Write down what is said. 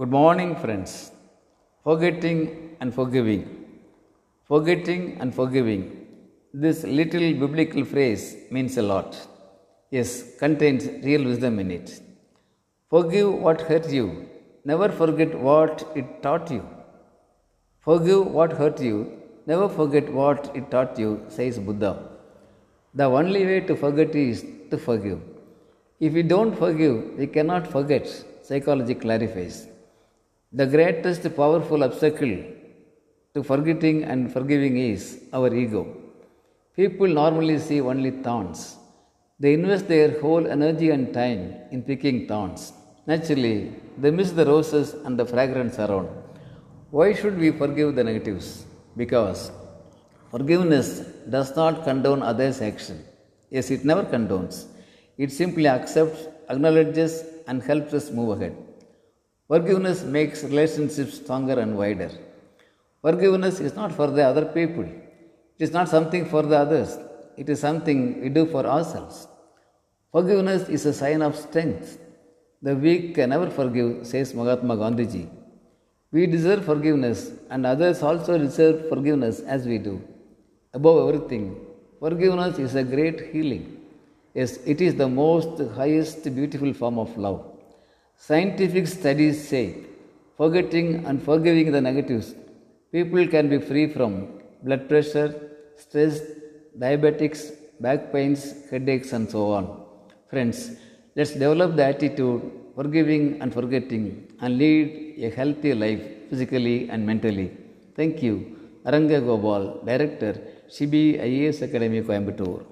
Good morning, friends. Forgetting and forgiving. Forgetting and forgiving. This little biblical phrase means a lot. Yes, contains real wisdom in it. Forgive what hurt you. Never forget what it taught you. Forgive what hurt you. Never forget what it taught you, says Buddha. The only way to forget is to forgive. If we don't forgive, we cannot forget, psychology clarifies. The greatest powerful obstacle to forgetting and forgiving is our ego. People normally see only thorns. They invest their whole energy and time in picking thorns. Naturally, they miss the roses and the fragrance around. Why should we forgive the negatives? Because forgiveness does not condone others' action. Yes, it never condones. It simply accepts, acknowledges, and helps us move ahead. Forgiveness makes relationships stronger and wider. Forgiveness is not for the other people. It is not something for the others. It is something we do for ourselves. Forgiveness is a sign of strength. The weak can never forgive, says Mahatma Gandhiji. We deserve forgiveness, and others also deserve forgiveness as we do. Above everything, forgiveness is a great healing. Yes, it is the most highest beautiful form of love. Scientific studies say, forgetting and forgiving the negatives, people can be free from blood pressure, stress, diabetics, back pains, headaches, and so on. Friends, let's develop the attitude forgiving and forgetting and lead a healthy life physically and mentally. Thank you. Aranga Gopal, Director, CBI IAS Academy, Coimbatore.